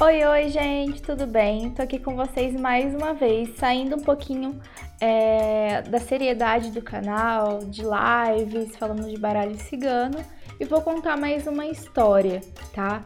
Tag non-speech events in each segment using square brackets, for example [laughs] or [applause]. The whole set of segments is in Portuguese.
Oi, oi, gente, tudo bem? Tô aqui com vocês mais uma vez, saindo um pouquinho é, da seriedade do canal, de lives, falando de baralho cigano, e vou contar mais uma história, tá?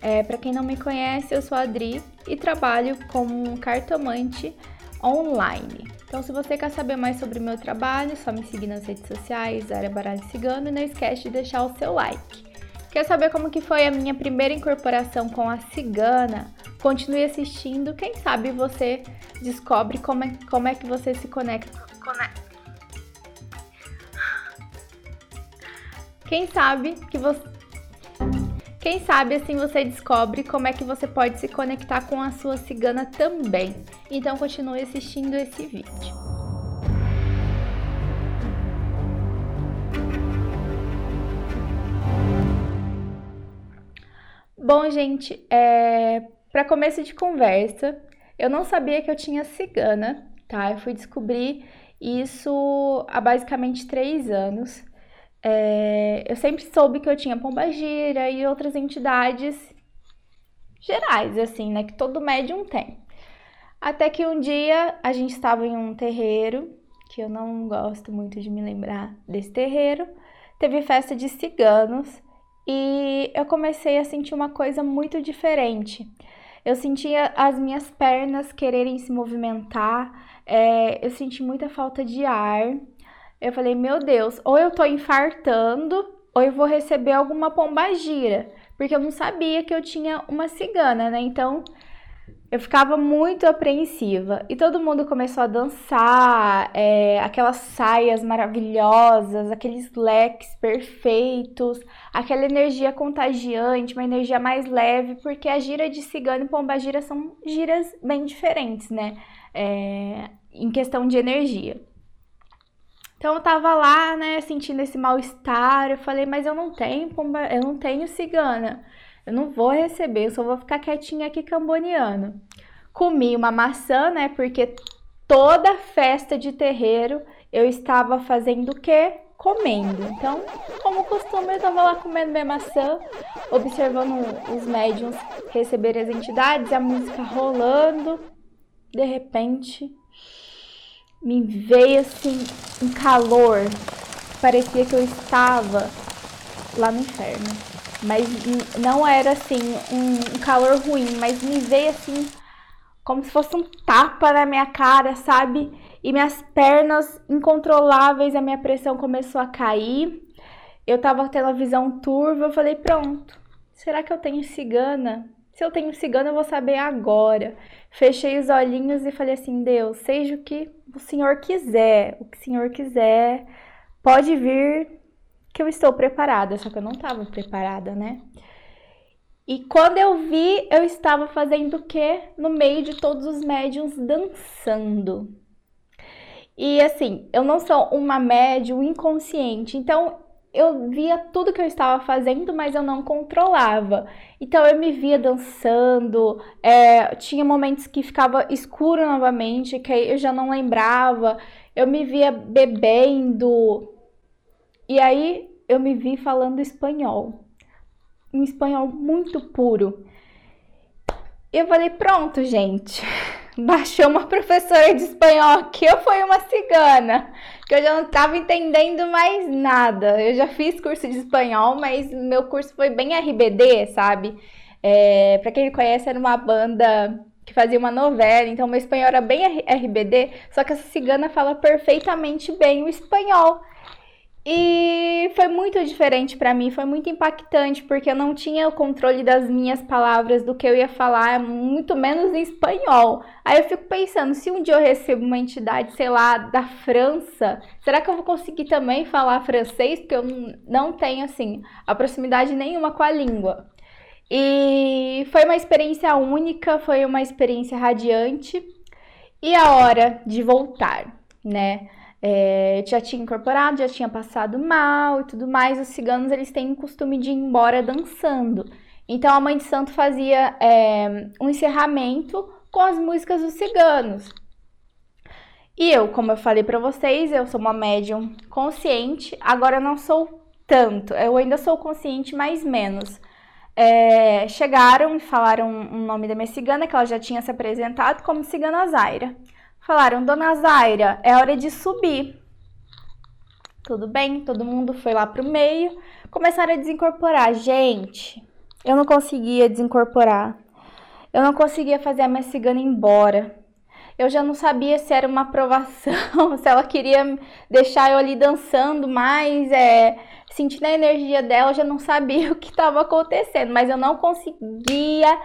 É, para quem não me conhece, eu sou a Adri e trabalho como cartomante online. Então, se você quer saber mais sobre o meu trabalho, é só me seguir nas redes sociais, área Baralho Cigano, e não esquece de deixar o seu like. Quer saber como que foi a minha primeira incorporação com a cigana? Continue assistindo, quem sabe você descobre como é, como é que você se conecta. Quem sabe que você quem sabe assim você descobre como é que você pode se conectar com a sua cigana também. Então continue assistindo esse vídeo. Bom, gente, é... para começo de conversa, eu não sabia que eu tinha cigana, tá? Eu fui descobrir isso há basicamente três anos. É... Eu sempre soube que eu tinha pombagira e outras entidades gerais, assim, né? Que todo médium tem. Até que um dia a gente estava em um terreiro, que eu não gosto muito de me lembrar desse terreiro, teve festa de ciganos e eu comecei a sentir uma coisa muito diferente. Eu sentia as minhas pernas quererem se movimentar, é, eu senti muita falta de ar. Eu falei, meu Deus, ou eu tô infartando, ou eu vou receber alguma pombagira, porque eu não sabia que eu tinha uma cigana, né? Então eu ficava muito apreensiva e todo mundo começou a dançar, é, aquelas saias maravilhosas, aqueles leques perfeitos, aquela energia contagiante, uma energia mais leve, porque a gira de cigano e pombagira são giras bem diferentes, né? É, em questão de energia. Então eu tava lá, né, sentindo esse mal-estar, eu falei, mas eu não tenho pomba, eu não tenho cigana. Eu não vou receber, eu só vou ficar quietinha aqui camboniano. Comi uma maçã, né? Porque toda festa de terreiro eu estava fazendo o quê? Comendo. Então, como costume, eu estava lá comendo minha maçã, observando os médiums receber as entidades, a música rolando. De repente, me veio assim um calor. Parecia que eu estava lá no inferno. Mas não era assim um, calor ruim, mas me veio assim como se fosse um tapa na minha cara, sabe? E minhas pernas incontroláveis, a minha pressão começou a cair. Eu tava tendo a visão turva, eu falei, pronto. Será que eu tenho cigana? Se eu tenho cigana, eu vou saber agora. Fechei os olhinhos e falei assim: Deus, seja o que o Senhor quiser, o que o Senhor quiser, pode vir que eu estou preparada, só que eu não estava preparada, né? E quando eu vi, eu estava fazendo o quê? No meio de todos os médiums dançando. E assim, eu não sou uma médium inconsciente, então eu via tudo que eu estava fazendo, mas eu não controlava. Então eu me via dançando, é, tinha momentos que ficava escuro novamente, que eu já não lembrava. Eu me via bebendo, e aí eu me vi falando espanhol. Um espanhol muito puro. Eu falei, pronto, gente. [laughs] Baixou uma professora de espanhol aqui, eu fui uma cigana. Que eu já não estava entendendo mais nada. Eu já fiz curso de espanhol, mas meu curso foi bem RBD, sabe? É, para quem conhece, era uma banda que fazia uma novela, então meu espanhol era bem RBD, só que essa cigana fala perfeitamente bem o espanhol. E foi muito diferente para mim, foi muito impactante, porque eu não tinha o controle das minhas palavras, do que eu ia falar, muito menos em espanhol. Aí eu fico pensando, se um dia eu recebo uma entidade, sei lá, da França, será que eu vou conseguir também falar francês? Porque eu não tenho, assim, a proximidade nenhuma com a língua. E foi uma experiência única, foi uma experiência radiante. E a hora de voltar, né? É, já tinha incorporado, já tinha passado mal e tudo mais. Os ciganos eles têm o costume de ir embora dançando. Então a mãe de santo fazia é, um encerramento com as músicas dos ciganos. E eu, como eu falei para vocês, eu sou uma médium consciente. Agora não sou tanto. Eu ainda sou consciente, mais menos. é, chegaram e falaram o nome da minha cigana, que ela já tinha se apresentado como cigana Zaira. Falaram, dona Zaira, é hora de subir. Tudo bem, todo mundo foi lá pro meio, começaram a desincorporar. Gente, eu não conseguia desincorporar. Eu não conseguia fazer a minha cigana embora. Eu já não sabia se era uma aprovação, [laughs] se ela queria deixar eu ali dançando mais, é, sentindo a energia dela, eu já não sabia [laughs] o que estava acontecendo, mas eu não conseguia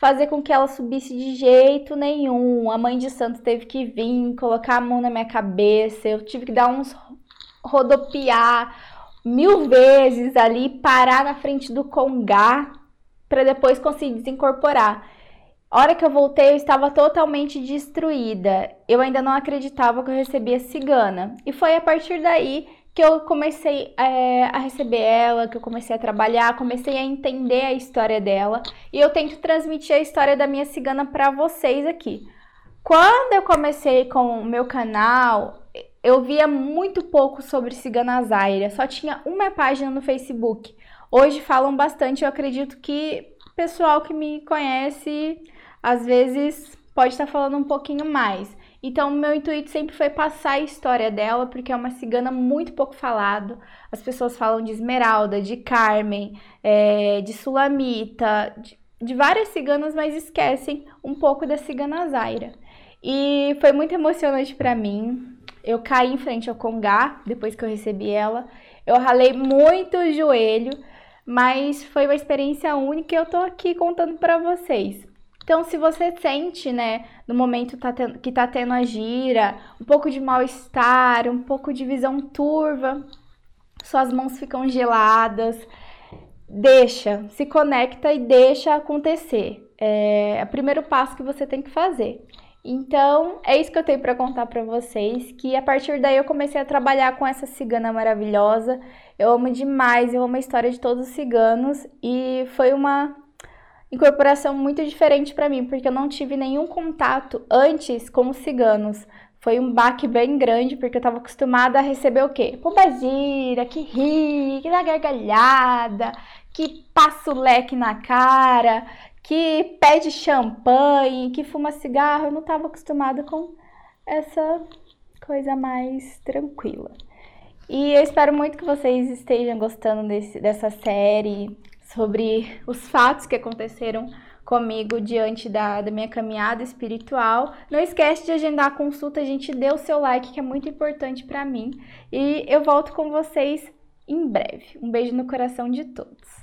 fazer com que ela subisse de jeito nenhum. A mãe de santo teve que vir, colocar a mão na minha cabeça, eu tive que dar uns rodopiar mil vezes ali, parar na frente do congá para depois conseguir desincorporar. A hora que eu voltei, eu estava totalmente destruída. Eu ainda não acreditava que eu recebia cigana. E foi a partir daí que eu comecei é, a receber ela, que eu comecei a trabalhar, comecei a entender a história dela. E eu tento transmitir a história da minha cigana para vocês aqui. Quando eu comecei com o meu canal, eu via muito pouco sobre Cigana Zaira, só tinha uma página no Facebook. Hoje falam bastante, eu acredito que pessoal que me conhece às vezes pode estar falando um pouquinho mais. Então, meu intuito sempre foi passar a história dela, porque é uma cigana muito pouco falado. As pessoas falam de Esmeralda, de Carmen, é, de Sulamita, de, de várias ciganas, mas esquecem um pouco da cigana Zaira. E foi muito emocionante para mim. Eu caí em frente ao Congá depois que eu recebi ela. Eu ralei muito o joelho, mas foi uma experiência única e eu tô aqui contando para vocês. Então, se você sente, né, no momento tá tendo, que tá tendo a gira, um pouco de mal-estar, um pouco de visão turva, suas mãos ficam geladas, deixa, se conecta e deixa acontecer. É, é o primeiro passo que você tem que fazer. Então, é isso que eu tenho para contar para vocês, que a partir daí eu comecei a trabalhar com essa cigana maravilhosa. Eu amo demais, eu amo a história de todos os ciganos e foi uma incorporação muito diferente para mim, porque eu não tive nenhum contato antes com os ciganos. Foi um baque bem grande, porque eu estava acostumada a receber o quê? Pomba gira, que ri, que dá gargalhada, que passa o leque na cara, que pede champanhe, que fuma cigarro. Eu não estava acostumada com essa coisa mais tranquila. E eu espero muito que vocês estejam gostando desse, dessa série sobre os fatos que aconteceram comigo diante da, da minha caminhada espiritual. Não esquece de agendar a consulta, a gente dê o seu like, que é muito importante para mim. E eu volto com vocês em breve. Um beijo no coração de todos.